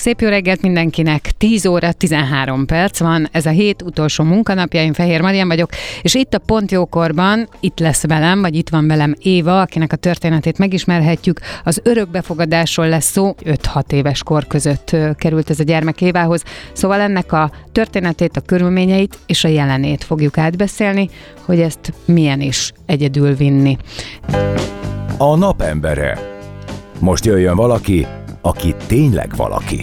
Szép jó reggelt mindenkinek! 10 óra 13 perc van, ez a hét utolsó munkanapja, én Fehér Marian vagyok, és itt a Pont Jókorban, itt lesz velem, vagy itt van velem Éva, akinek a történetét megismerhetjük. Az örökbefogadásról lesz szó, 5-6 éves kor között került ez a gyermek Évához, szóval ennek a történetét, a körülményeit és a jelenét fogjuk átbeszélni, hogy ezt milyen is egyedül vinni. A napembere. Most jöjjön valaki, aki tényleg valaki.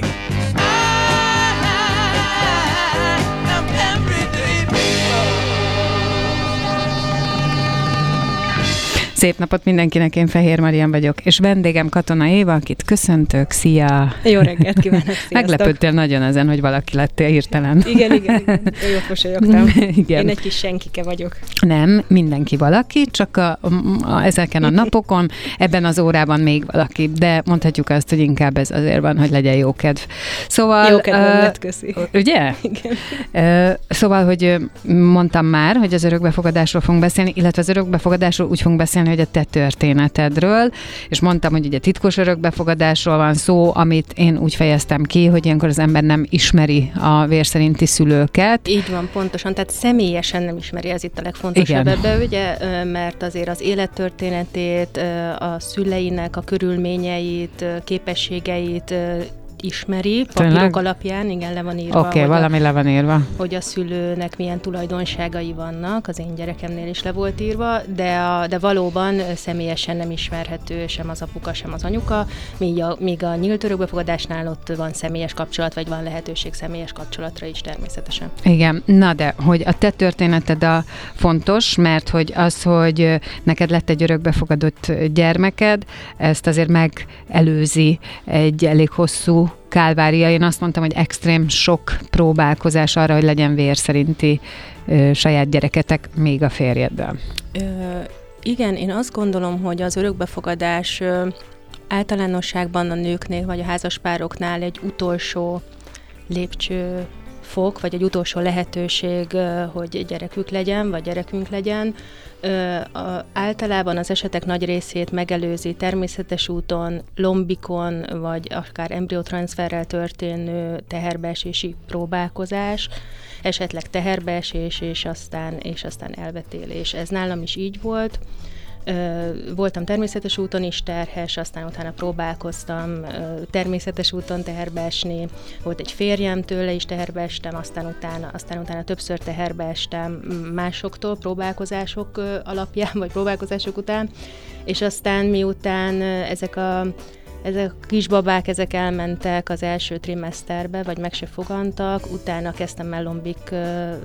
Szép napot mindenkinek, én Fehér Marian vagyok, és vendégem Katona Éva, akit köszöntök, szia! Jó reggelt kívánok, sziasztok. Meglepődtél nagyon ezen, hogy valaki lettél hirtelen. Igen, igen, igen. Jó mosolyogtam. igen. Én egy kis senkike vagyok. Nem, mindenki valaki, csak a, a, ezeken a napokon, ebben az órában még valaki, de mondhatjuk azt, hogy inkább ez azért van, hogy legyen jó kedv. Szóval... Jó kedv uh, lett, köszi. Ugye? Igen. Uh, szóval, hogy mondtam már, hogy az örökbefogadásról fogunk beszélni, illetve az örökbefogadásról úgy fogunk beszélni, hogy a te történetedről, és mondtam, hogy ugye titkos örökbefogadásról van szó, amit én úgy fejeztem ki, hogy ilyenkor az ember nem ismeri a vérszerinti szülőket. Így van, pontosan, tehát személyesen nem ismeri, ez itt a legfontosabb ebbe, ugye, mert azért az élettörténetét, a szüleinek a körülményeit, képességeit ismeri, papírok Tényleg? alapján, igen, le van írva. Oké, okay, valami a, le van írva. Hogy a szülőnek milyen tulajdonságai vannak, az én gyerekemnél is le volt írva, de, a, de valóban személyesen nem ismerhető sem az apuka, sem az anyuka, míg a, míg a nyílt örökbefogadásnál ott van személyes kapcsolat, vagy van lehetőség személyes kapcsolatra is természetesen. Igen, na de, hogy a te történeted a fontos, mert hogy az, hogy neked lett egy örökbefogadott gyermeked, ezt azért megelőzi egy elég hosszú kálvária. Én azt mondtam, hogy extrém sok próbálkozás arra, hogy legyen vér szerinti ö, saját gyereketek, még a férjeddel. Ö, igen, én azt gondolom, hogy az örökbefogadás ö, általánosságban a nőknél vagy a házaspároknál egy utolsó lépcső fok, vagy egy utolsó lehetőség, hogy gyerekük legyen, vagy gyerekünk legyen. Általában az esetek nagy részét megelőzi természetes úton, lombikon, vagy akár embriotranszferrel történő teherbeesési próbálkozás, esetleg teherbeesés, és aztán, és aztán elvetélés. Ez nálam is így volt voltam természetes úton is terhes, aztán utána próbálkoztam természetes úton teherbe esni. Volt egy férjem, tőle is teherbe estem, aztán utána, aztán utána többször teherbe estem másoktól próbálkozások alapján, vagy próbálkozások után, és aztán miután ezek a ezek a kisbabák, ezek elmentek az első trimeszterbe, vagy meg se fogantak, utána kezdtem el lombik,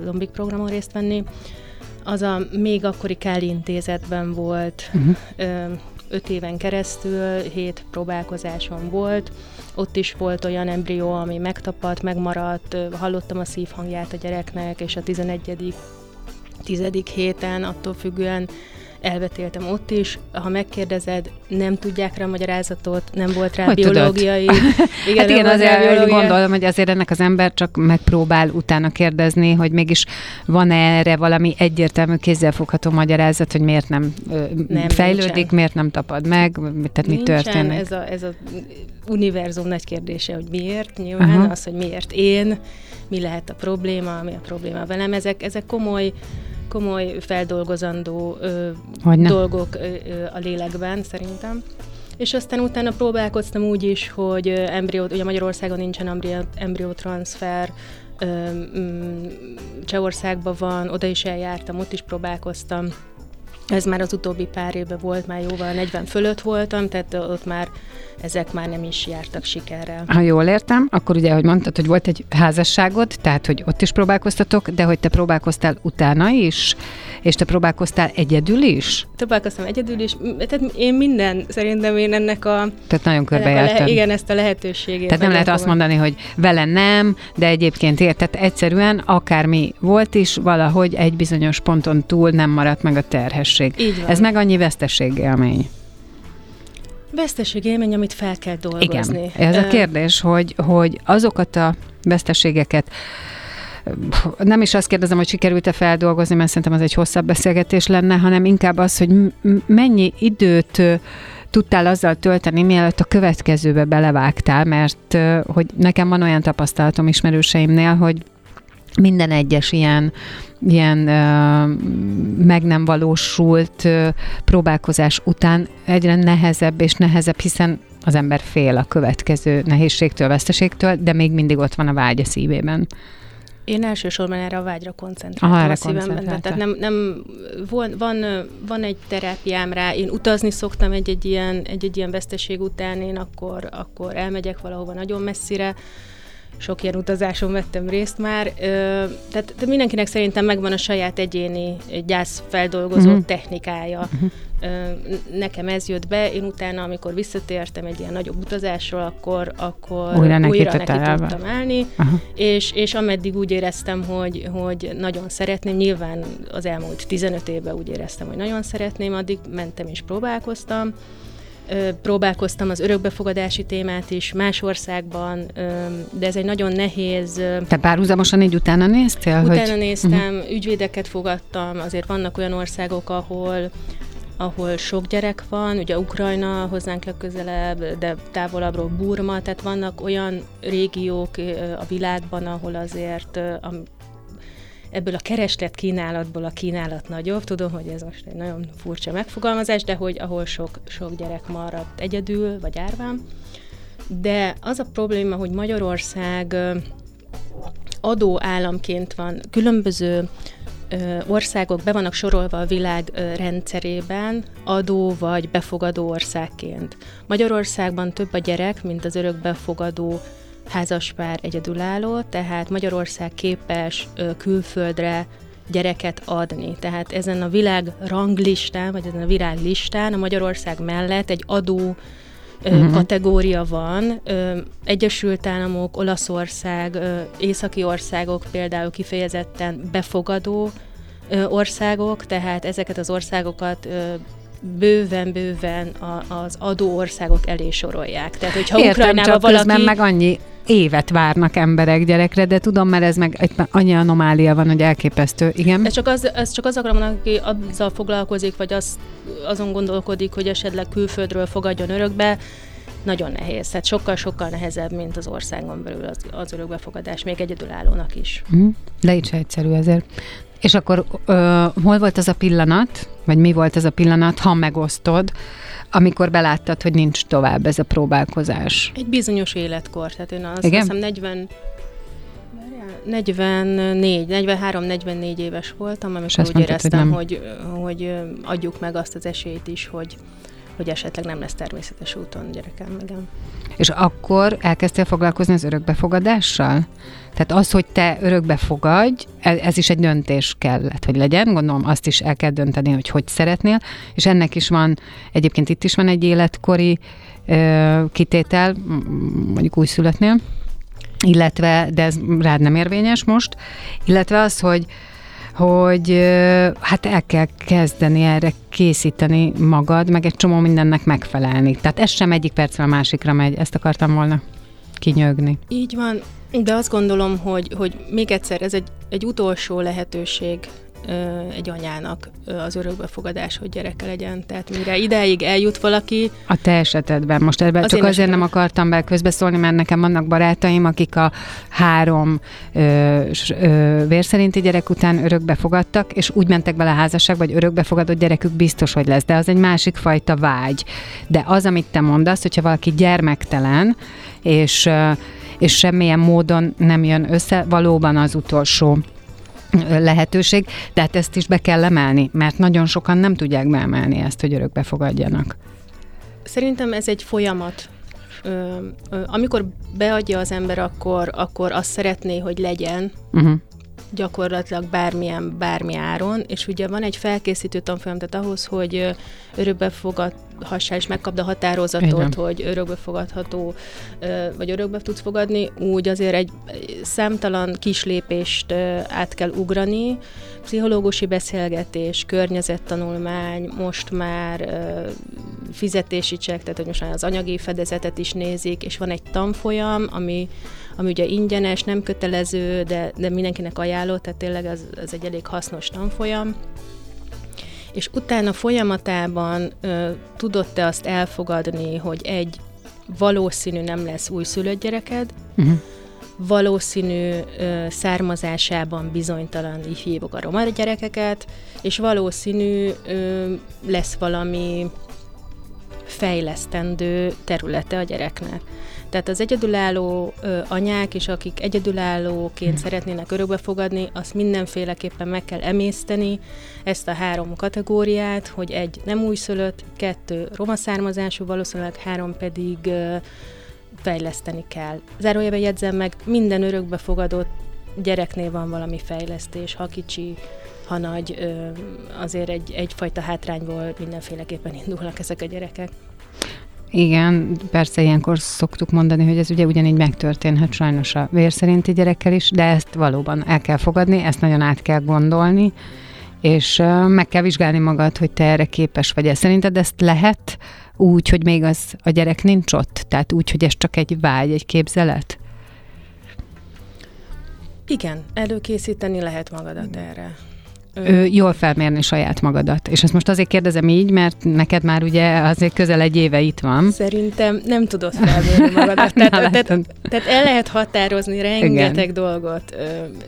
lombik programon részt venni, az a még akkori Káli intézetben volt, uh-huh. öt éven keresztül, hét próbálkozáson volt, ott is volt olyan embrió, ami megtapadt, megmaradt, hallottam a szívhangját a gyereknek, és a 11. tizedik héten attól függően elvetéltem ott is. Ha megkérdezed, nem tudják rá a magyarázatot, nem volt rá hogy biológiai. igen, hát igen, azért biológiai. gondolom, hogy azért ennek az ember csak megpróbál utána kérdezni, hogy mégis van-e erre valami egyértelmű kézzelfogható magyarázat, hogy miért nem, nem fejlődik, nincsen. miért nem tapad meg, tehát mi történik. Ez a, ez a univerzum nagy kérdése, hogy miért nyilván, uh-huh. az, hogy miért én, mi lehet a probléma, mi a probléma velem. Ezek, ezek komoly komoly feldolgozandó ö, dolgok ö, ö, a lélekben szerintem. És aztán utána próbálkoztam úgy is, hogy embrió, ugye Magyarországon nincsen embrió, embriótranszfer, Csehországban van, oda is eljártam, ott is próbálkoztam. Ez már az utóbbi pár évben volt, már jóval 40 fölött voltam, tehát ott már ezek már nem is jártak sikerrel. Ha jól értem, akkor ugye, hogy mondtad, hogy volt egy házasságod, tehát, hogy ott is próbálkoztatok, de hogy te próbálkoztál utána is, és te próbálkoztál egyedül is? Próbálkoztam egyedül is, tehát én minden, szerintem én ennek a... Tehát nagyon körbejártam. Le, igen, ezt a lehetőségét. Tehát nem lehet azt mondani, hogy vele nem, de egyébként érted, egyszerűen akármi volt is, valahogy egy bizonyos ponton túl nem maradt meg a terhesség. Így van. Ez meg annyi veszteségélmény. Veszteségélmény, amit fel kell dolgozni. Igen. Ez a kérdés, hogy, hogy azokat a veszteségeket, nem is azt kérdezem, hogy sikerült-e feldolgozni, mert szerintem az egy hosszabb beszélgetés lenne, hanem inkább az, hogy mennyi időt tudtál azzal tölteni, mielőtt a következőbe belevágtál, mert hogy nekem van olyan tapasztalatom ismerőseimnél, hogy minden egyes ilyen, ilyen uh, meg nem valósult uh, próbálkozás után egyre nehezebb és nehezebb, hiszen az ember fél a következő nehézségtől, veszteségtől, de még mindig ott van a vágy a szívében. Én elsősorban erre a vágyra koncentráltam Aha, a szívemben. Tehát nem, nem van, van, van egy terápiám rá, én utazni szoktam egy-egy ilyen, egy-egy ilyen veszteség után, én akkor, akkor elmegyek valahova nagyon messzire, sok ilyen utazáson vettem részt már. Tehát de mindenkinek szerintem megvan a saját egyéni gyászfeldolgozó uh-huh. technikája. Uh-huh. Nekem ez jött be, én utána, amikor visszatértem egy ilyen nagyobb utazásról, akkor, akkor újra neki, újra neki tudtam állni, és, és ameddig úgy éreztem, hogy, hogy nagyon szeretném, nyilván az elmúlt 15 évben úgy éreztem, hogy nagyon szeretném, addig mentem és próbálkoztam, próbálkoztam az örökbefogadási témát is más országban, de ez egy nagyon nehéz... Te párhuzamosan így utána néztél? Utána hogy... néztem, uh-huh. ügyvédeket fogadtam, azért vannak olyan országok, ahol ahol sok gyerek van, ugye Ukrajna hozzánk legközelebb, de távolabbról Burma, tehát vannak olyan régiók a világban, ahol azért ebből a kereslet kínálatból a kínálat nagyobb. Tudom, hogy ez most egy nagyon furcsa megfogalmazás, de hogy ahol sok, sok gyerek maradt egyedül, vagy árván. De az a probléma, hogy Magyarország adó államként van, különböző országok be vannak sorolva a világ rendszerében adó vagy befogadó országként. Magyarországban több a gyerek, mint az örökbefogadó házaspár egyedülálló, tehát Magyarország képes külföldre gyereket adni. Tehát ezen a világ ranglistán, vagy ezen a világlistán a Magyarország mellett egy adó uh-huh. kategória van. Egyesült Államok, Olaszország, északi országok például kifejezetten befogadó országok, tehát ezeket az országokat bőven-bőven az adó országok elé sorolják. Tehát, hogyha Értem, Ukrajnába valaki... meg annyi évet várnak emberek gyerekre, de tudom, mert ez meg egy, annyi anomália van, hogy elképesztő. Igen? Ez csak az, ez csak az akarom, aki azzal foglalkozik, vagy az, azon gondolkodik, hogy esetleg külföldről fogadjon örökbe, nagyon nehéz. Tehát sokkal-sokkal nehezebb, mint az országon belül az, az örökbefogadás, még egyedülállónak is. Mm. De így se egyszerű ezért. És akkor ö, hol volt az a pillanat, vagy mi volt ez a pillanat, ha megosztod, amikor beláttad, hogy nincs tovább ez a próbálkozás? Egy bizonyos életkor, tehát én azt Igen? hiszem 40, 44, 43-44 éves voltam, amikor úgy mondtad, éreztem, hogy, hogy, hogy adjuk meg azt az esélyt is, hogy, hogy esetleg nem lesz természetes úton gyerekem, igen. És akkor elkezdtél foglalkozni az örökbefogadással? Tehát az, hogy te örökbe fogadj, e, ez is egy döntés kellett, hogy legyen. Gondolom azt is el kell dönteni, hogy hogy szeretnél. És ennek is van, egyébként itt is van egy életkori ö, kitétel, mondjuk új születnél, illetve, de ez rád nem érvényes most, illetve az, hogy hogy hát el kell kezdeni erre készíteni magad, meg egy csomó mindennek megfelelni. Tehát ez sem egyik percre a másikra megy, ezt akartam volna kinyögni. Így van, de azt gondolom, hogy, hogy még egyszer, ez egy, egy utolsó lehetőség egy anyának az örökbefogadás, hogy gyereke legyen. Tehát mire ideig eljut valaki... A te esetedben. Most ebben csak azért nem akartam be közbeszólni, mert nekem vannak barátaim, akik a három ö, ö, vérszerinti gyerek után örökbefogadtak, és úgy mentek bele a házasságba, hogy örökbefogadott gyerekük biztos, hogy lesz. De az egy másik fajta vágy. De az, amit te mondasz, hogyha valaki gyermektelen, és és semmilyen módon nem jön össze, valóban az utolsó lehetőség, tehát ezt is be kell emelni, mert nagyon sokan nem tudják beemelni ezt, hogy örökbe fogadjanak. Szerintem ez egy folyamat. Ö, ö, amikor beadja az ember, akkor, akkor azt szeretné, hogy legyen, uh-huh gyakorlatilag bármilyen, bármi áron, és ugye van egy felkészítő tanfolyam, tehát ahhoz, hogy örökbe fogadhassál, és megkapd a határozatot, Igen. hogy örökbe fogadható, vagy örökbe tudsz fogadni, úgy azért egy számtalan kis lépést át kell ugrani, pszichológusi beszélgetés, környezettanulmány, most már fizetési csekk, tehát hogy most már az anyagi fedezetet is nézik, és van egy tanfolyam, ami ami ugye ingyenes, nem kötelező, de, de mindenkinek ajánló, tehát tényleg az, az egy elég hasznos tanfolyam. És utána folyamatában ö, tudott-e azt elfogadni, hogy egy valószínű nem lesz újszülött gyereked, uh-huh. Valószínű ö, származásában bizonytalan, hívok a roma gyerekeket, és valószínű ö, lesz valami fejlesztendő területe a gyereknek. Tehát az egyedülálló ö, anyák és akik egyedülállóként hmm. szeretnének örökbe fogadni, azt mindenféleképpen meg kell emészteni, ezt a három kategóriát, hogy egy nem újszülött, kettő roma származású, valószínűleg három pedig ö, fejleszteni kell. Zárójelben jegyzem meg, minden örökbe fogadott gyereknél van valami fejlesztés, ha kicsi, ha nagy, azért egy, egyfajta hátrányból mindenféleképpen indulnak ezek a gyerekek. Igen, persze ilyenkor szoktuk mondani, hogy ez ugye ugyanígy megtörténhet sajnos a vérszerinti gyerekkel is, de ezt valóban el kell fogadni, ezt nagyon át kell gondolni, és meg kell vizsgálni magad, hogy te erre képes vagy. -e. Szerinted ezt lehet úgy, hogy még az a gyerek nincs ott? Tehát úgy, hogy ez csak egy vágy, egy képzelet? Igen, előkészíteni lehet magadat erre ö, jól felmérni saját magadat. És ezt most azért kérdezem így, mert neked már ugye azért közel egy éve itt van. Szerintem nem tudod felmérni magadat. tehát, Na, tehát, tehát el lehet határozni rengeteg Igen. dolgot.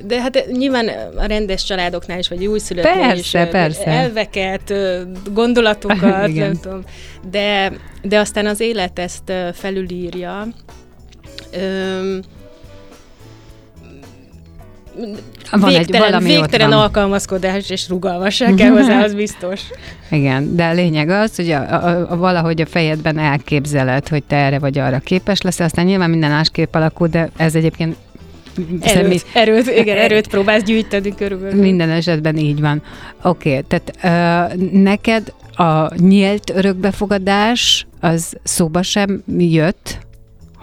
De hát nyilván a rendes családoknál is, vagy újszülöttnél persze, is persze. elveket, gondolatokat, Igen. nem tudom. De, de aztán az élet ezt felülírja. Öm, van végtelen, egy, valami végtelen alkalmazkodás és rugalmasság kell hozzá, az biztos. Igen, de a lényeg az, hogy a, a, a, valahogy a fejedben elképzeled, hogy te erre vagy arra képes lesz, aztán nyilván minden másképp alakul, de ez egyébként Erőt, személy... erőt, igen, erőt próbálsz gyűjteni körülbelül. Minden esetben így van. Oké, okay, tehát uh, neked a nyílt örökbefogadás az szóba sem jött,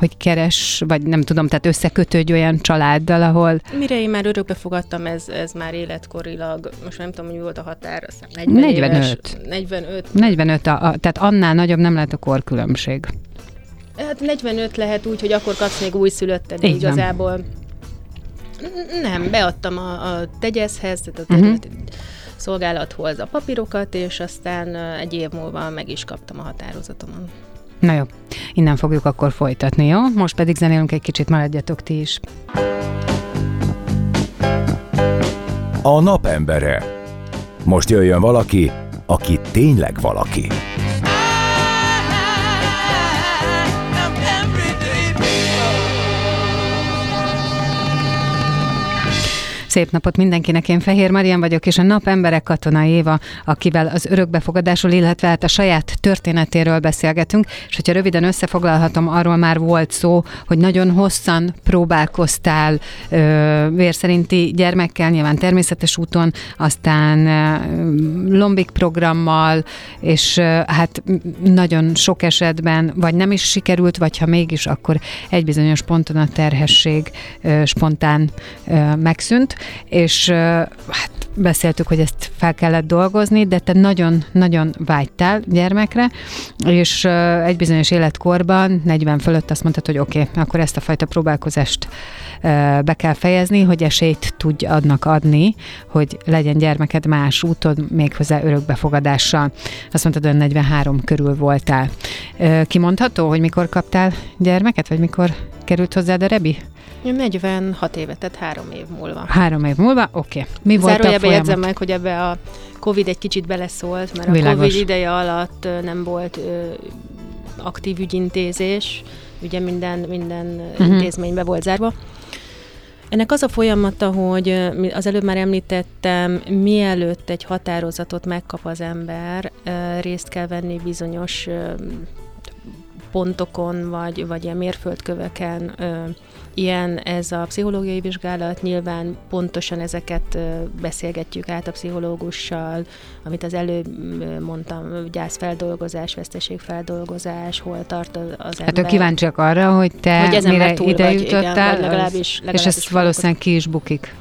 hogy keres, vagy nem tudom, tehát összekötődj olyan családdal, ahol... Mire én már örökbe fogadtam, ez, ez már életkorilag, most nem tudom, hogy mi volt a határ, azt 40 45. Éves, 45. 45, a, a, tehát annál nagyobb nem lehet a korkülönbség. Hát 45 lehet úgy, hogy akkor kapsz még újszülötted igazából. Nem, beadtam a, a tegyezhez, tehát a uh-huh. szolgálathoz a papírokat, és aztán egy év múlva meg is kaptam a határozatomon. Na jó, innen fogjuk akkor folytatni, jó? Most pedig zenélünk egy kicsit, maradjatok ti is. A napembere. Most jöjjön valaki, aki tényleg valaki. Szép napot mindenkinek, én Fehér Marian vagyok, és a nap emberek Katona Éva, akivel az örökbefogadásról, illetve hát a saját történetéről beszélgetünk, és hogyha röviden összefoglalhatom, arról már volt szó, hogy nagyon hosszan próbálkoztál ö, vérszerinti gyermekkel, nyilván természetes úton, aztán ö, lombik programmal, és ö, hát nagyon sok esetben vagy nem is sikerült, vagy ha mégis, akkor egy bizonyos ponton a terhesség ö, spontán ö, megszűnt és hát beszéltük, hogy ezt fel kellett dolgozni, de te nagyon-nagyon vágytál gyermekre, és egy bizonyos életkorban, 40 fölött azt mondtad, hogy oké, okay, akkor ezt a fajta próbálkozást be kell fejezni, hogy esélyt tudj adnak adni, hogy legyen gyermeked más úton, méghozzá örökbefogadással. Azt mondtad, hogy 43 körül voltál. Kimondható, hogy mikor kaptál gyermeket, vagy mikor került hozzád a Rebi? 46 éve, tehát három év múlva. Három év múlva? Oké. Okay. Mi volt a folyamat? jegyzem meg, hogy ebbe a Covid egy kicsit beleszólt, mert Világos. a Covid ideje alatt nem volt ö, aktív ügyintézés, ugye minden, minden uh-huh. intézménybe volt zárva. Ennek az a folyamata, hogy az előbb már említettem, mielőtt egy határozatot megkap az ember, részt kell venni bizonyos pontokon, vagy, vagy ilyen mérföldköveken ilyen ez a pszichológiai vizsgálat, nyilván pontosan ezeket beszélgetjük át a pszichológussal, amit az előbb mondtam, gyászfeldolgozás, veszteségfeldolgozás, hol tart az ember. Hát ők kíváncsiak arra, hogy te hogy mire ide jutottál, igen, legalábbis, legalábbis és ezt valószínűleg ki is bukik.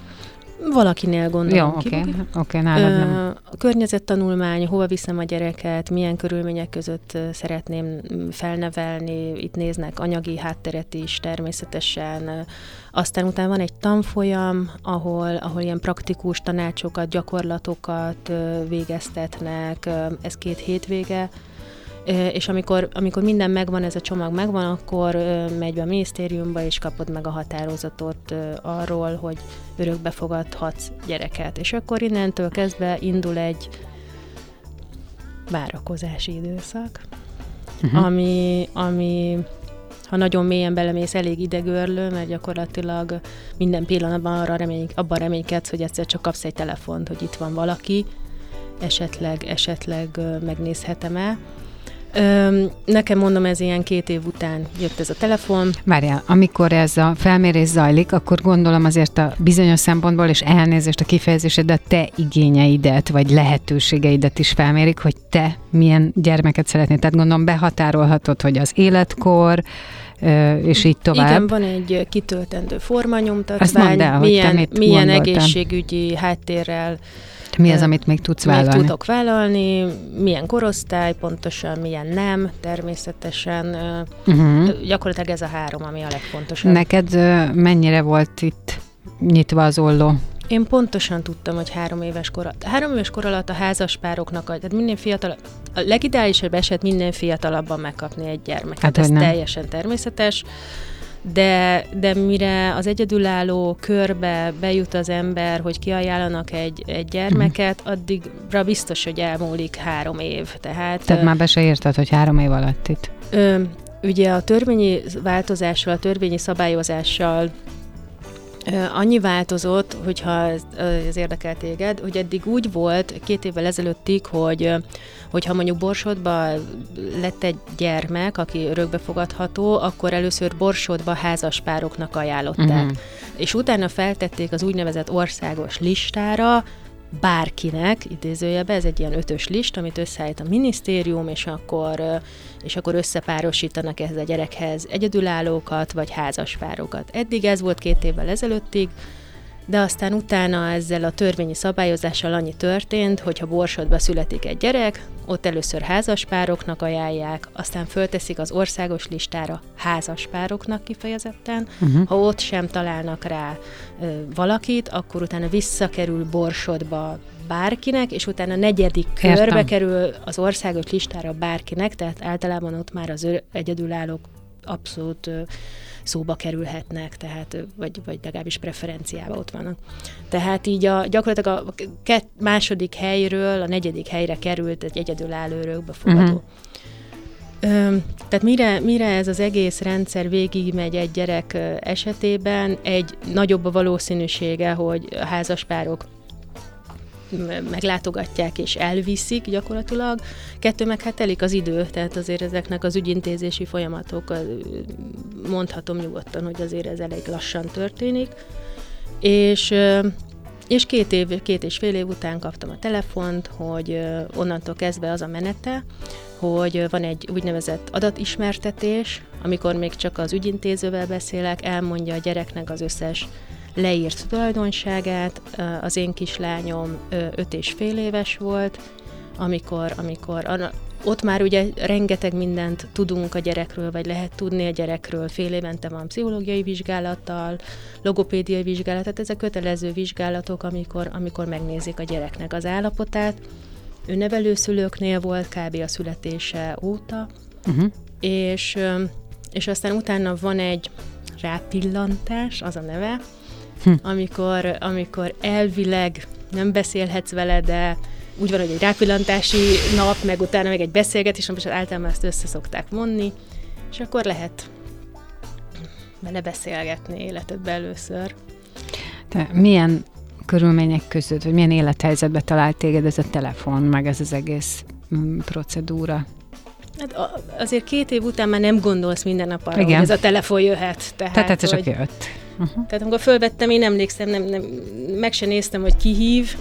Valakinél gondolom. Jó, oké, okay. okay, nálad nem. A környezettanulmány, hova viszem a gyereket, milyen körülmények között szeretném felnevelni, itt néznek anyagi hátteret is természetesen. Aztán utána van egy tanfolyam, ahol, ahol ilyen praktikus tanácsokat, gyakorlatokat végeztetnek, ez két hétvége, és amikor, amikor minden megvan, ez a csomag megvan, akkor megy be a minisztériumba, és kapod meg a határozatot arról, hogy örökbe fogadhatsz gyereket. És akkor innentől kezdve indul egy várakozási időszak, uh-huh. ami, ami ha nagyon mélyen belemész, elég idegörlő, mert gyakorlatilag minden pillanatban arra remény, abban reménykedsz, hogy egyszer csak kapsz egy telefont, hogy itt van valaki, esetleg, esetleg megnézhetem-e. Öm, nekem mondom, ez ilyen két év után jött ez a telefon. Várjál, amikor ez a felmérés zajlik, akkor gondolom azért a bizonyos szempontból, és elnézést a kifejezésed, de a te igényeidet, vagy lehetőségeidet is felmérik, hogy te milyen gyermeket szeretnél. Tehát gondolom behatárolhatod, hogy az életkor, és így tovább. Igen, van egy kitöltendő formanyomtatvány, el, milyen, milyen egészségügyi háttérrel mi az, amit még tudsz vállalni? Még tudok vállalni, milyen korosztály, pontosan milyen nem, természetesen. Uh-huh. Gyakorlatilag ez a három, ami a legfontosabb. Neked mennyire volt itt nyitva az olló? Én pontosan tudtam, hogy három éves kor alatt. Három éves kor alatt a házaspároknak, tehát minden fiatal, a legideálisabb eset minden fiatalabban megkapni egy gyermeket. Hát, Ez nem. teljesen természetes de, de mire az egyedülálló körbe bejut az ember, hogy kiajánlanak egy, egy gyermeket, mhm. addigra biztos, hogy elmúlik három év. Tehát, Tehát már be se érted, hogy három év alatt itt. Ö, ugye a törvényi változással, a törvényi szabályozással Annyi változott, hogyha ez, ez érdekel téged, hogy eddig úgy volt két évvel ezelőttig, hogy hogyha mondjuk Borsodba lett egy gyermek, aki örökbefogadható, akkor először Borsodba házaspároknak ajánlották. Uh-huh. És utána feltették az úgynevezett országos listára, bárkinek, idézőjebe, ez egy ilyen ötös list, amit összeállít a minisztérium, és akkor, és akkor összepárosítanak ehhez a gyerekhez egyedülállókat, vagy házaspárokat. Eddig ez volt két évvel ezelőttig, de aztán utána ezzel a törvényi szabályozással annyi történt, hogyha Borsodba születik egy gyerek, ott először házaspároknak ajánlják, aztán fölteszik az országos listára házaspároknak kifejezetten. Uh-huh. Ha ott sem találnak rá ö, valakit, akkor utána visszakerül Borsodba bárkinek, és utána negyedik körbe Értem. kerül az országos listára bárkinek, tehát általában ott már az egyedülállók abszolút ö, szóba kerülhetnek, tehát, vagy, vagy legalábbis preferenciába ott vannak. Tehát így a, gyakorlatilag a kett, második helyről a negyedik helyre került egy egyedülálló örökbefogadó. Uh-huh. Tehát mire, mire ez az egész rendszer végigmegy egy gyerek esetében, egy nagyobb a valószínűsége, hogy házaspárok meglátogatják és elviszik gyakorlatilag. Kettő meg hát telik az idő, tehát azért ezeknek az ügyintézési folyamatok, mondhatom nyugodtan, hogy azért ez elég lassan történik. És és két, év, két és fél év után kaptam a telefont, hogy onnantól kezdve az a menete, hogy van egy úgynevezett adatismertetés, amikor még csak az ügyintézővel beszélek, elmondja a gyereknek az összes leírt tulajdonságát. Az én kislányom öt és fél éves volt, amikor, amikor ott már ugye rengeteg mindent tudunk a gyerekről, vagy lehet tudni a gyerekről. Fél évente van pszichológiai vizsgálattal, logopédiai vizsgálat, tehát ezek kötelező vizsgálatok, amikor, amikor megnézik a gyereknek az állapotát. Ő nevelőszülőknél volt kb. a születése óta, uh-huh. és, és aztán utána van egy rápillantás, az a neve, hm. amikor, amikor elvileg nem beszélhetsz vele, de úgy van, hogy egy rápillantási nap, meg utána meg egy beszélgetés, és általában ezt össze szokták vonni, és akkor lehet vele beszélgetni életedben először. Te milyen körülmények között, vagy milyen élethelyzetbe talált téged ez a telefon, meg ez az egész mm, procedúra? Hát azért két év után már nem gondolsz minden nap arra, Igen. hogy ez a telefon jöhet. Tehát, tehát ez csak jött. Uh-huh. Tehát amikor fölvettem, én emlékszem, nem, nem, meg se néztem, hogy ki hív,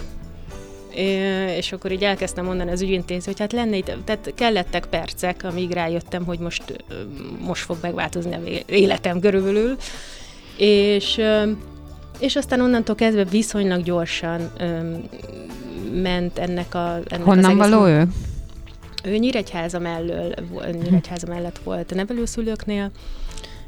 és akkor így elkezdtem mondani az ügyintéző, hogy hát lenne itt, tehát kellettek percek, amíg rájöttem, hogy most, most fog megváltozni a életem körülbelül, és, és aztán onnantól kezdve viszonylag gyorsan ment ennek a... Ennek Honnan az való ő? Ő Nyíregyháza mellől, Nyíregyháza mellett volt nevelőszülőknél,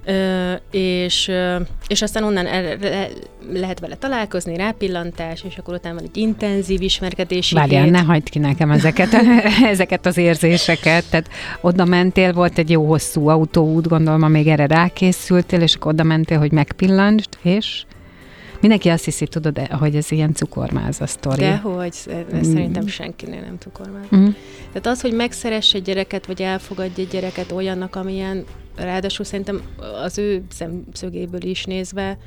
Ö, és, ö, és aztán onnan el, le, lehet vele találkozni, rápillantás, és akkor utána van egy intenzív ismerkedési Várjál, ne hagyd ki nekem ezeket, ezeket az érzéseket. Tehát oda mentél, volt egy jó hosszú autóút, gondolom, amíg erre rákészültél, és akkor oda mentél, hogy megpillantsd, és... Mindenki azt hiszi, tudod, hogy ez ilyen cukormáz a sztori. Dehogy, mm. szerintem senkinél nem cukormáz. Mm. Tehát az, hogy megszeresse egy gyereket, vagy elfogadja egy gyereket olyannak, amilyen, ráadásul szerintem az ő szemszögéből is nézve,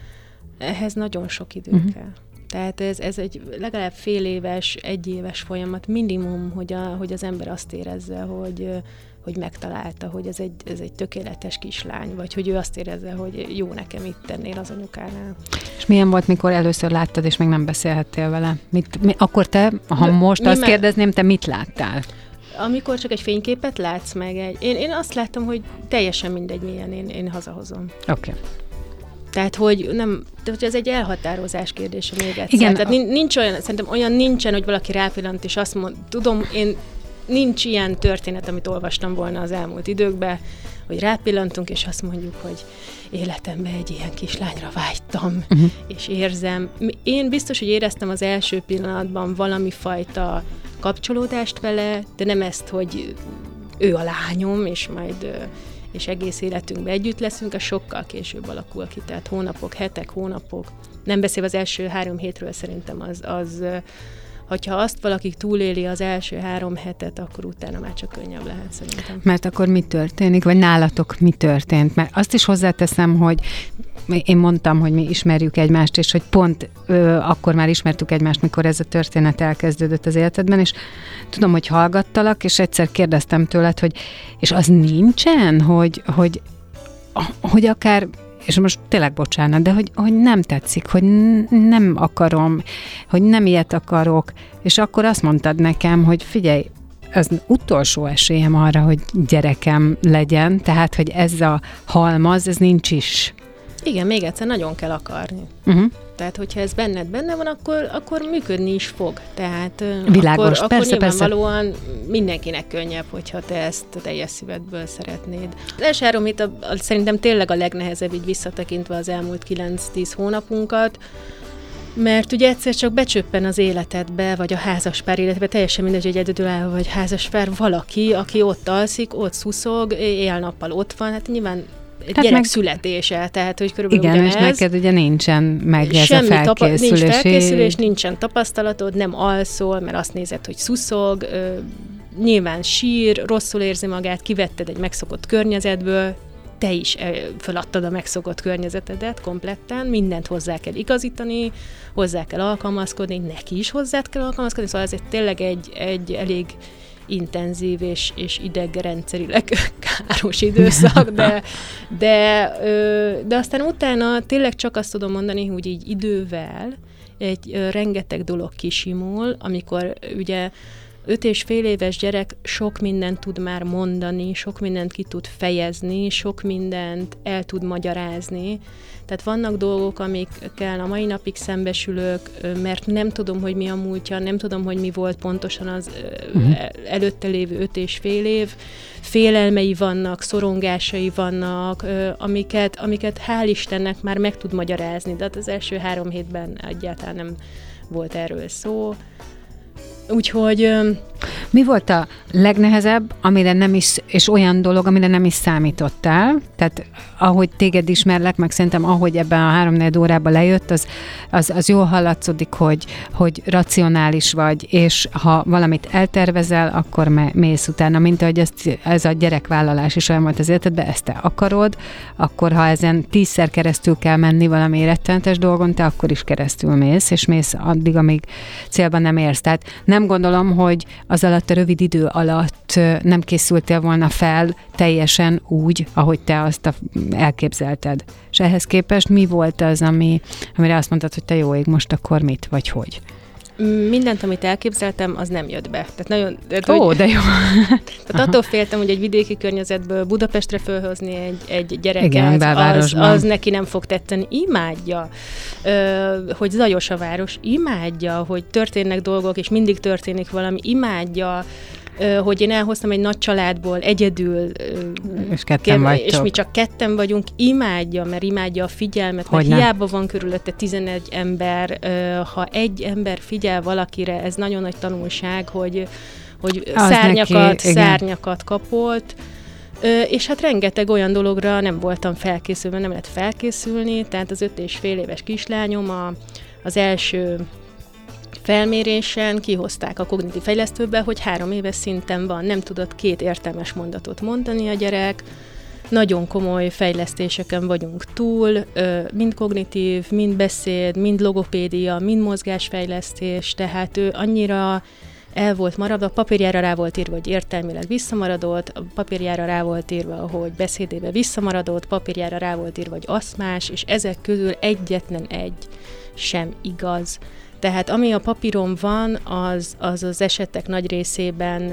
ehhez nagyon sok idő mm. kell. Tehát ez, ez egy legalább fél éves, egy éves folyamat minimum, hogy, a, hogy az ember azt érezze, hogy, hogy megtalálta, hogy ez egy, ez egy tökéletes kislány, vagy hogy ő azt érezze, hogy jó nekem itt tennél az anyukánál. És milyen volt, mikor először láttad, és még nem beszélhettél vele? Mit, mi, akkor te, ha most mi azt me- kérdezném, te mit láttál? Amikor csak egy fényképet látsz meg, egy, én, én azt láttam, hogy teljesen mindegy, milyen én, én hazahozom. Oké. Okay. Tehát, hogy nem, tehát, hogy ez egy elhatározás kérdése még egyszer. Igen. Tehát nincs olyan, szerintem olyan nincsen, hogy valaki rápillant, és azt mond, tudom, én nincs ilyen történet, amit olvastam volna az elmúlt időkben, hogy rápillantunk, és azt mondjuk, hogy életemben egy ilyen kislányra vágytam, uh-huh. és érzem. Én biztos, hogy éreztem az első pillanatban valami fajta kapcsolódást vele, de nem ezt, hogy ő a lányom, és majd és egész életünkben együtt leszünk, a sokkal később alakul ki, tehát hónapok, hetek, hónapok. Nem beszél az első három hétről szerintem az, az hogyha azt valaki túléli az első három hetet, akkor utána már csak könnyebb lehet szerintem. Mert akkor mi történik, vagy nálatok mi történt? Mert azt is hozzáteszem, hogy én mondtam, hogy mi ismerjük egymást, és hogy pont ö, akkor már ismertük egymást, mikor ez a történet elkezdődött az életedben, és tudom, hogy hallgattalak, és egyszer kérdeztem tőled, hogy és az nincsen, hogy, hogy, hogy akár és most tényleg bocsánat, de hogy, hogy nem tetszik, hogy nem akarom, hogy nem ilyet akarok, és akkor azt mondtad nekem, hogy figyelj, az utolsó esélyem arra, hogy gyerekem legyen, tehát, hogy ez a halmaz, ez nincs is. Igen, még egyszer nagyon kell akarni. Uh-huh. Tehát, hogyha ez benned benne van, akkor, akkor működni is fog. Tehát Világos, akkor, persze, akkor nyilvánvalóan persze. mindenkinek könnyebb, hogyha te ezt teljes szívedből szeretnéd. Az első három hét a, a, szerintem tényleg a legnehezebb, így visszatekintve az elmúlt 9-10 hónapunkat, mert ugye egyszer csak becsöppen az életedbe, vagy a házaspár életbe, teljesen mindegy, hogy egyedülálló vagy házaspár, valaki, aki ott alszik, ott szuszog, éjjel-nappal ott van, hát nyilván tehát gyerek meg, születése, tehát hogy körülbelül Igen, ugyanez. és neked ugye nincsen meg ez Semmi a felkészülési... Tapa, nincs felkészülés, nincsen tapasztalatod, nem alszol, mert azt nézed, hogy szuszog, ö, nyilván sír, rosszul érzi magát, kivetted egy megszokott környezetből, te is föladtad a megszokott környezetedet kompletten, mindent hozzá kell igazítani, hozzá kell alkalmazkodni, neki is hozzá kell alkalmazkodni, szóval ez egy, tényleg egy, egy elég intenzív és, és idegrendszerileg káros időszak, de, de, de aztán utána tényleg csak azt tudom mondani, hogy így idővel egy rengeteg dolog kisimul, amikor ugye öt és fél éves gyerek sok mindent tud már mondani, sok mindent ki tud fejezni, sok mindent el tud magyarázni, tehát vannak dolgok, amikkel a mai napig szembesülök, mert nem tudom, hogy mi a múltja, nem tudom, hogy mi volt pontosan az uh-huh. előtte lévő öt és fél év. Félelmei vannak, szorongásai vannak, amiket, amiket hál' Istennek már meg tud magyarázni, de hát az első három hétben egyáltalán nem volt erről szó. Úgyhogy... Mi volt a legnehezebb, amire nem is, és olyan dolog, amire nem is számítottál, tehát ahogy téged ismerlek, meg szerintem ahogy ebben a három órában lejött, az, az, az jól hallatszódik, hogy, hogy racionális vagy, és ha valamit eltervezel, akkor mész utána, mint ahogy ezt, ez a gyerekvállalás is olyan volt az életedben, ezt te akarod, akkor ha ezen tízszer keresztül kell menni valami rettenetes dolgon, te akkor is keresztül mész, és mész addig, amíg célban nem érsz. Tehát nem gondolom, hogy az alatt a rövid idő alatt nem készültél volna fel teljesen úgy, ahogy te azt a, elképzelted. És ehhez képest mi volt az, ami, amire azt mondtad, hogy te jó ég, most akkor mit, vagy hogy? Mindent, amit elképzeltem, az nem jött be. Tehát nagyon, tehát, Ó, hogy, de jó. tehát attól féltem, hogy egy vidéki környezetből Budapestre fölhozni egy, egy gyereket, Igen, az, az neki nem fog tetszeni. Imádja, ö, hogy zajos a város, imádja, hogy történnek dolgok, és mindig történik valami, imádja, hogy én elhoztam egy nagy családból egyedül. És ketten vagytok. És mi csak ketten vagyunk, imádja, mert imádja a figyelmet, hogy mert hiába van körülötte 11 ember, ha egy ember figyel valakire, ez nagyon nagy tanulság, hogy, hogy szárnyakat, neki, szárnyakat kapolt, és hát rengeteg olyan dologra nem voltam felkészülve, nem lehet felkészülni, tehát az öt és fél éves kislányom a, az első felmérésen kihozták a kognitív fejlesztőbe, hogy három éves szinten van, nem tudott két értelmes mondatot mondani a gyerek, nagyon komoly fejlesztéseken vagyunk túl, mind kognitív, mind beszéd, mind logopédia, mind mozgásfejlesztés, tehát ő annyira el volt maradva, papírjára rá volt írva, hogy értelmileg visszamaradott, papírjára rá volt írva, hogy beszédébe visszamaradott, papírjára rá volt írva, hogy aszmás, és ezek közül egyetlen egy sem igaz. Tehát ami a papíron van, az az, az esetek nagy részében,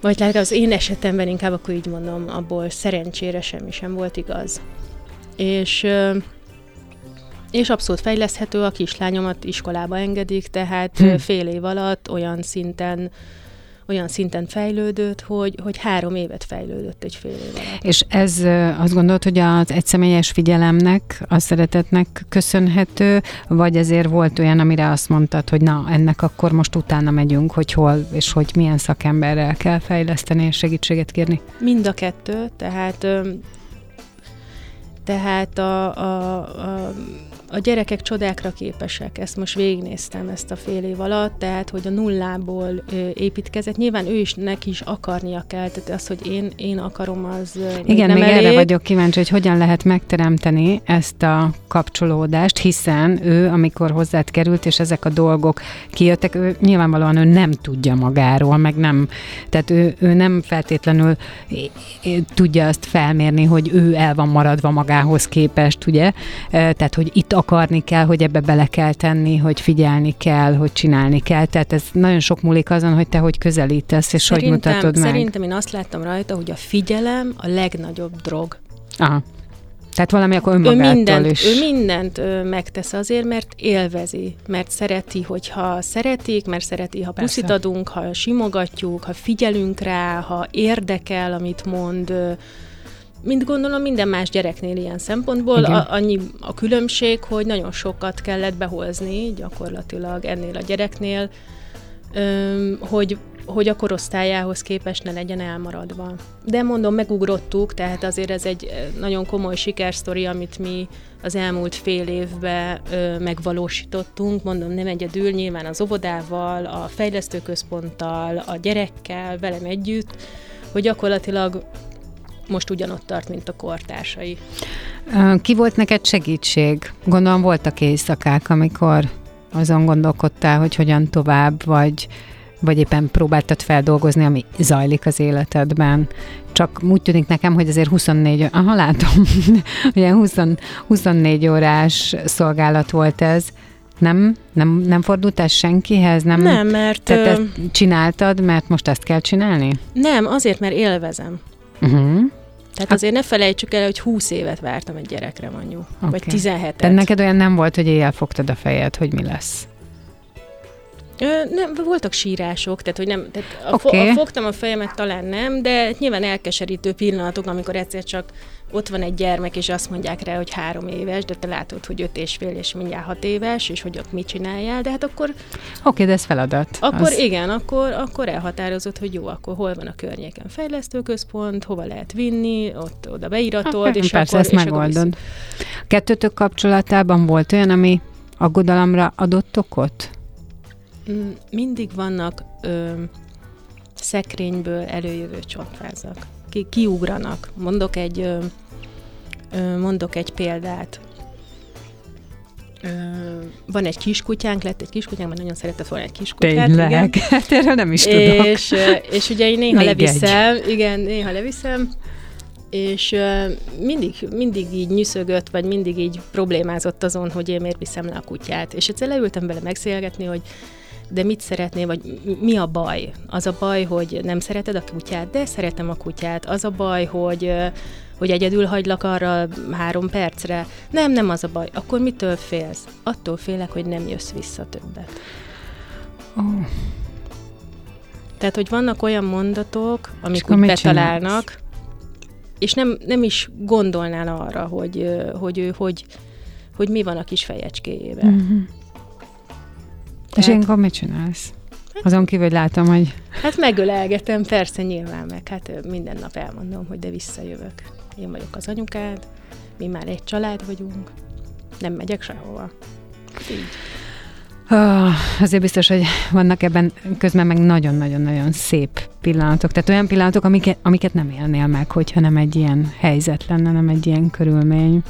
vagy legalább az én esetemben inkább akkor így mondom, abból szerencsére semmi sem volt igaz. És és abszolút fejleszthető, a kislányomat iskolába engedik, tehát hmm. fél év alatt olyan szinten olyan szinten fejlődött, hogy, hogy három évet fejlődött egy fél év alatt. És ez azt gondolod, hogy az egyszemélyes figyelemnek, a szeretetnek köszönhető, vagy ezért volt olyan, amire azt mondtad, hogy na, ennek akkor most utána megyünk, hogy hol és hogy milyen szakemberrel kell fejleszteni és segítséget kérni? Mind a kettő, tehát tehát a, a, a a gyerekek csodákra képesek, ezt most végignéztem ezt a fél év alatt, tehát hogy a nullából ö, építkezett. Nyilván ő is neki is akarnia kell, tehát az, hogy én, én akarom, az Igen, nem még elég. erre vagyok kíváncsi, hogy hogyan lehet megteremteni ezt a kapcsolódást, hiszen ő, amikor hozzád került, és ezek a dolgok kijöttek, ő nyilvánvalóan ő nem tudja magáról, meg nem, tehát ő, ő nem feltétlenül tudja azt felmérni, hogy ő el van maradva magához képest, ugye? Tehát, hogy itt akarni kell, hogy ebbe bele kell tenni, hogy figyelni kell, hogy csinálni kell. Tehát ez nagyon sok múlik azon, hogy te hogy közelítesz, és szerintem, hogy mutatod meg. Szerintem én azt láttam rajta, hogy a figyelem a legnagyobb drog. Aha. Tehát valami akkor önmagától ő mindent, is. Ő mindent ő megtesz azért, mert élvezi, mert szereti, hogyha szeretik, mert szereti, ha Persze. puszit adunk, ha simogatjuk, ha figyelünk rá, ha érdekel, amit mond, mint gondolom minden más gyereknél ilyen szempontból, a, annyi a különbség, hogy nagyon sokat kellett behozni gyakorlatilag ennél a gyereknél, öm, hogy, hogy a korosztályához képest ne legyen elmaradva. De mondom, megugrottuk, tehát azért ez egy nagyon komoly sikersztori, amit mi az elmúlt fél évben ö, megvalósítottunk. Mondom, nem egyedül, nyilván az óvodával, a fejlesztőközponttal, a gyerekkel, velem együtt, hogy gyakorlatilag most ugyanott tart, mint a kortársai. Ki volt neked segítség? Gondolom voltak éjszakák, amikor azon gondolkodtál, hogy hogyan tovább, vagy, vagy éppen próbáltad feldolgozni, ami zajlik az életedben. Csak úgy tűnik nekem, hogy azért 24, aha, látom, ugye 20, 24 órás szolgálat volt ez. Nem, nem, nem fordultál senkihez? Nem, nem mert... Te, te csináltad, mert most ezt kell csinálni? Nem, azért, mert élvezem. Uh-huh. Tehát azért ne felejtsük el, hogy 20 évet vártam egy gyerekre mondjuk, okay. vagy 17-et. Tehát neked olyan nem volt, hogy éjjel fogtad a fejed, hogy mi lesz? Ö, nem, voltak sírások, tehát hogy nem, tehát a, Oké. fo- a fogtam a fejemet, talán nem, de nyilván elkeserítő pillanatok, amikor egyszer csak ott van egy gyermek, és azt mondják rá, hogy három éves, de te látod, hogy öt és fél, és mindjárt hat éves, és hogy ott mit csináljál, de hát akkor, Oké, de ez feladat. akkor Az- igen, akkor, akkor elhatározott, hogy jó, akkor hol van a környéken fejlesztőközpont, hova lehet vinni, ott oda beiratod, Hát, és persze, akkor, ezt és akkor megoldod. Kettőtök kapcsolatában volt olyan, ami aggodalomra adott okot? Mindig vannak ö, szekrényből előjövő csontvázak. Ki, kiugranak. Mondok egy, ö, ö, mondok egy példát. Ö, van egy kiskutyánk, lett egy kiskutyánk, mert nagyon szeretett volna egy kiskutyát. igen. Tényleg? Hát erről nem is tudok. És, és ugye én néha Még leviszem, igen, néha leviszem, és mindig, mindig így nyűszögött, vagy mindig így problémázott azon, hogy én miért viszem le a kutyát. És egyszer leültem vele beszélgetni, hogy de mit szeretnél, vagy mi- a baj? Az a baj, hogy nem szereted a kutyát, de szeretem a kutyát. Az a baj, hogy hogy egyedül hagylak arra három percre. Nem, nem az a baj. Akkor mitől félsz? Attól félek, hogy nem jössz vissza többet. Ó, Tehát, hogy vannak olyan mondatok, amik úgy betalálnak, és nem, nem is gondolnál arra, hogy, hogy ő hogy, hogy mi van a kis fejecskéjében. Mhm. És Tehát- ilyenkor mit csinálsz? Azon kívül, hogy látom, hogy Hát megölelgetem, persze, nyilván meg. Hát minden nap elmondom, hogy de visszajövök. Én vagyok az anyukád, mi már egy család vagyunk, nem megyek sehova. Így. Ah, azért biztos, hogy vannak ebben közben meg nagyon-nagyon-nagyon szép pillanatok. Tehát olyan pillanatok, amiket, amiket nem élnél meg, hogyha nem egy ilyen helyzet lenne, nem egy ilyen körülmény.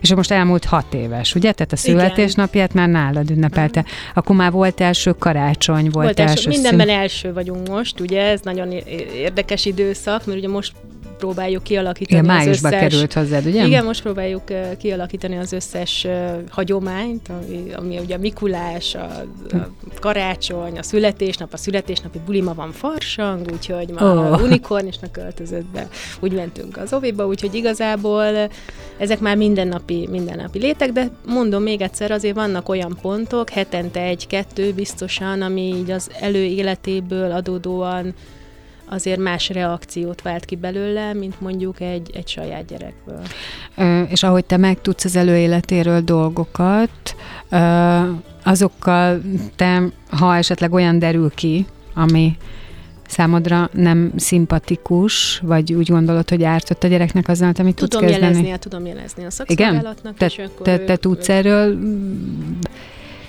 És most elmúlt hat éves, ugye? Tehát a Igen. születésnapját már nálad ünnepelte. Akkor már volt első karácsony, volt, Volt első első, mindenben első vagyunk most, ugye, ez nagyon érdekes időszak, mert ugye most próbáljuk kialakítani Igen, az májusba összes... került hozzád, ugye? Igen, most próbáljuk kialakítani az összes hagyományt, ami, ami ugye a Mikulás, a, a karácsony, a születésnap, a születésnapi buli ma van farsang, úgyhogy ma oh. unikornisnak költözött be, úgy mentünk az oviba, úgyhogy igazából ezek már mindennapi, mindennapi létek, de mondom még egyszer, azért vannak olyan pontok, hetente egy-kettő biztosan, ami így az előéletéből adódóan azért más reakciót vált ki belőle, mint mondjuk egy, egy saját gyerekből. Ö, és ahogy te megtudsz az előéletéről dolgokat, ö, azokkal te, ha esetleg olyan derül ki, ami számodra nem szimpatikus, vagy úgy gondolod, hogy ártott a gyereknek azzal, amit tudsz Tudom kezdeni? jelezni, hát tudom jelezni a szakszolgálatnak, Te, és akkor te, te ők- tudsz ők- erről mm,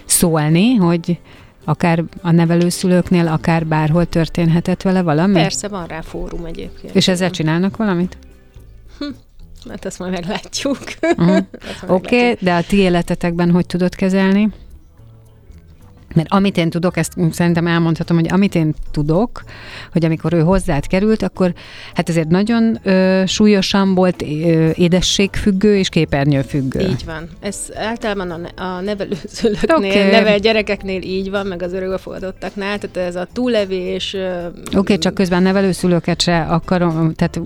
szólni, hogy akár a nevelőszülőknél, akár bárhol történhetett vele valami? Persze, van rá fórum egyébként. És ezzel csinálnak valamit? Hát azt majd meglátjuk. Uh-huh. Oké, okay, meglátjuk. de a ti életetekben hogy tudod kezelni? Mert amit én tudok, ezt szerintem elmondhatom, hogy amit én tudok, hogy amikor ő hozzád került, akkor hát ezért nagyon ö, súlyosan volt ö, édességfüggő és képernyőfüggő. Így van. Ez általában a, ne- a nevelőszülőknél, okay. nevel gyerekeknél így van, meg az örökbefogadottaknál, tehát ez a túlevés... Oké, okay, csak közben nevelőszülőket se akarom, tehát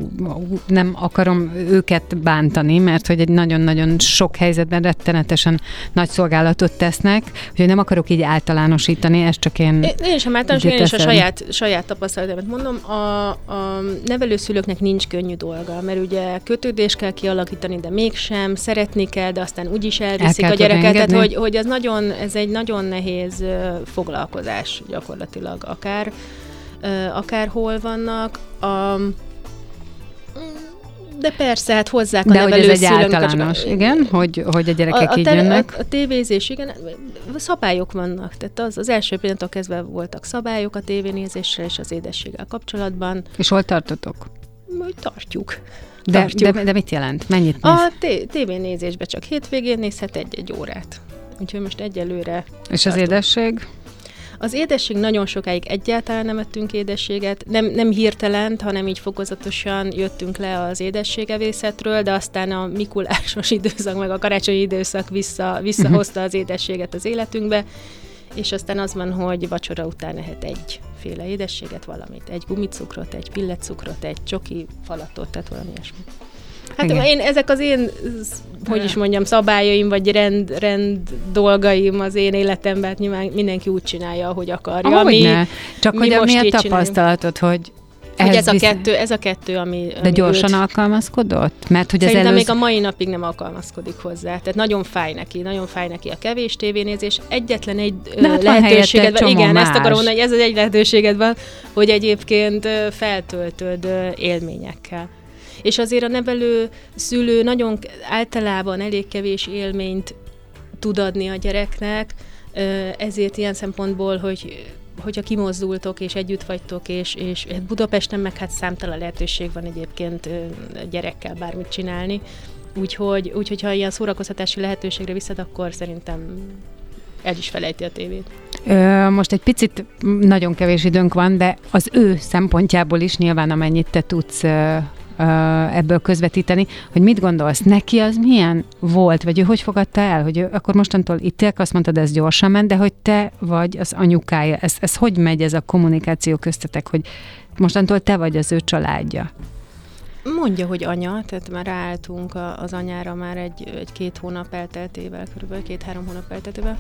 nem akarom őket bántani, mert hogy egy nagyon-nagyon sok helyzetben rettenetesen nagy szolgálatot tesznek, úgyhogy nem akarok így általánosítani, ez csak én... Én, én sem általános, én is a saját, saját tapasztalatomat mondom. A, a nevelőszülőknek nincs könnyű dolga, mert ugye kötődést kell kialakítani, de mégsem, szeretni kell, de aztán úgyis elviszik kell a gyereket, tehát hogy, hogy ez, nagyon, ez egy nagyon nehéz foglalkozás gyakorlatilag, akár, ö, akár hol vannak. A, de persze, hát hozzák a De hogy ez egy általános, igen, hogy, hogy a gyerekek a, a, így tele- jönnek. a, a tévézés, igen, szabályok vannak. Tehát az, az első pillanattól kezdve voltak szabályok a tévénézésre és az édességgel kapcsolatban. És hol tartotok? Hogy tartjuk. De, Tartjuk. de, de mit jelent? Mennyit néz? A té- tévénézésbe csak hétvégén nézhet egy-egy órát. Úgyhogy most egyelőre És az tartunk. édesség? Az édesség nagyon sokáig egyáltalán nem ettünk édességet, nem, nem hirtelen, hanem így fokozatosan jöttünk le az édességevészetről, de aztán a Mikulásos időszak, meg a karácsonyi időszak vissza, visszahozta az édességet az életünkbe, és aztán az van, hogy vacsora után lehet egyféle édességet, valamit, egy gumicukrot, egy pilletcukrot, egy csoki falatot, tehát valami ilyesmi. Hát Igen. én, ezek az én, hogy is mondjam, szabályaim, vagy rend, rend dolgaim az én életemben, hát nyilván mindenki úgy csinálja, ahogy akarja. Ahogy mi, ne. Csak mi hogy a most mi a csináljuk. tapasztalatod, hogy hogy ehhez ez a, visz- kettő, ez a kettő, ami De ami gyorsan őt- alkalmazkodott? Mert hogy az Szerintem előző... még a mai napig nem alkalmazkodik hozzá. Tehát nagyon fáj neki, nagyon fáj neki a kevés tévénézés. Egyetlen egy De hát van lehetőséged van. csomó Igen, ezt más. akarom mondani, hogy ez az egy lehetőséged van, hogy egyébként feltöltöd élményekkel. És azért a nevelő szülő nagyon általában elég kevés élményt tud adni a gyereknek, ezért ilyen szempontból, hogy hogyha kimozdultok és együtt vagytok, és, és Budapesten meg hát számtalan lehetőség van egyébként gyerekkel bármit csinálni, úgyhogy, úgyhogy ha ilyen szórakoztatási lehetőségre viszed, akkor szerintem el is felejti a tévét. Ö, most egy picit nagyon kevés időnk van, de az ő szempontjából is nyilván amennyit te tudsz ebből közvetíteni, hogy mit gondolsz, neki az milyen volt, vagy ő hogy fogadta el, hogy ő akkor mostantól itt élk, azt mondtad, ez gyorsan ment, de hogy te vagy az anyukája, ez, ez hogy megy ez a kommunikáció köztetek, hogy mostantól te vagy az ő családja? Mondja, hogy anya, tehát már ráálltunk az anyára már egy, egy két hónap elteltével, körülbelül két-három hónap elteltével,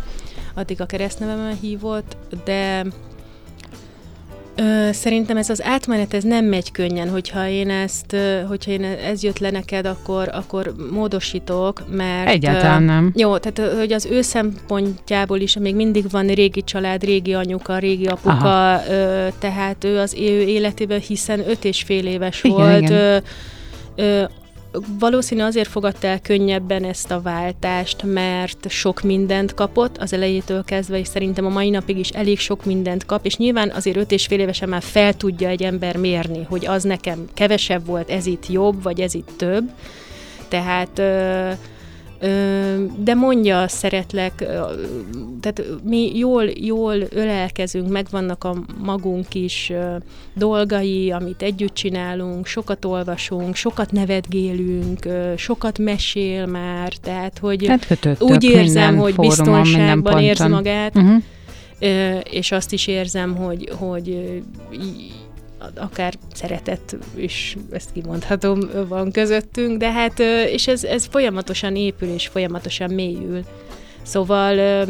addig a keresztnevemmel hívott, de Ö, szerintem ez az átmenet ez nem megy könnyen, hogyha én ezt, hogyha én ez jött le neked, akkor, akkor módosítok, mert... Egyáltalán ö, nem. Jó, tehát hogy az ő szempontjából is még mindig van régi család, régi anyuka, régi apuka, ö, tehát ő az ő életében, hiszen öt és fél éves Igen, volt. igen. Ö, ö, valószínű azért fogadta el könnyebben ezt a váltást, mert sok mindent kapott az elejétől kezdve, és szerintem a mai napig is elég sok mindent kap, és nyilván azért öt és fél évesen már fel tudja egy ember mérni, hogy az nekem kevesebb volt, ez itt jobb, vagy ez itt több. Tehát de mondja, szeretlek, tehát mi jól, jól ölelkezünk, megvannak a magunk is dolgai, amit együtt csinálunk, sokat olvasunk, sokat nevetgélünk, sokat mesél már, tehát hogy kötöttök úgy érzem, hogy fórumon, biztonságban érzi magát, Uh-huh. És azt is érzem, hogy, hogy akár szeretet is, ezt kimondhatom, van közöttünk, de hát, és ez, ez folyamatosan épül, és folyamatosan mélyül. Szóval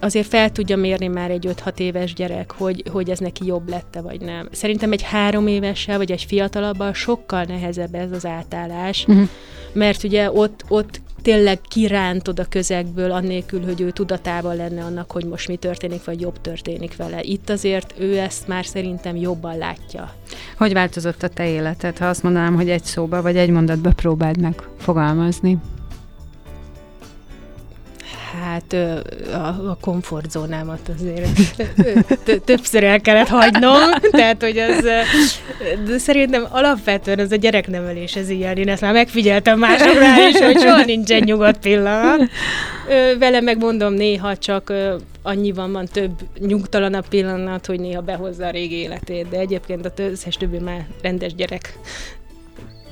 azért fel tudja mérni már egy 5-6 éves gyerek, hogy, hogy ez neki jobb lette, vagy nem. Szerintem egy három évessel, vagy egy fiatalabbal sokkal nehezebb ez az átállás, Uh-huh. mert ugye ott, ott tényleg kirántod a közegből, annélkül, hogy ő tudatában lenne annak, hogy most mi történik, vagy jobb történik vele. Itt azért ő ezt már szerintem jobban látja. Hogy változott a te életed, ha azt mondanám, hogy egy szóba vagy egy mondatba próbáld meg fogalmazni? Hát a, a komfortzónámat azért többször el kellett hagynom, tehát hogy az, de szerintem alapvetően az a gyereknevelés ez ilyen, én ezt már megfigyeltem másoknál is, hogy soha nincsen nyugodt pillanat. Vele megmondom néha csak annyiban van több nyugtalanabb pillanat, hogy néha behozza a régi életét, de egyébként a összes többi már rendes gyerek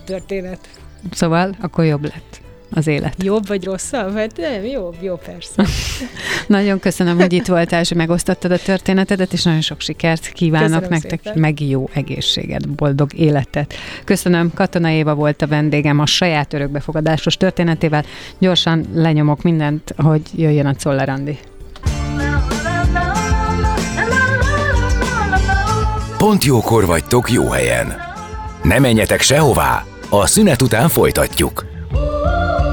történet. Szóval akkor jobb lett az élet. Jobb vagy rosszabb? Hát nem, jobb, jó persze. Nagyon köszönöm, hogy itt voltál, és megosztottad a történetedet, és nagyon sok sikert kívánok Köszönöm nektek, szépen. meg jó egészséget, boldog életet. Köszönöm, Katona Éva volt a vendégem a saját örökbefogadásos történetével. Gyorsan lenyomok mindent, hogy jöjjön a Czoller Andi. Pont jókor vagytok jó helyen. Ne menjetek sehová, a szünet után folytatjuk. Woo!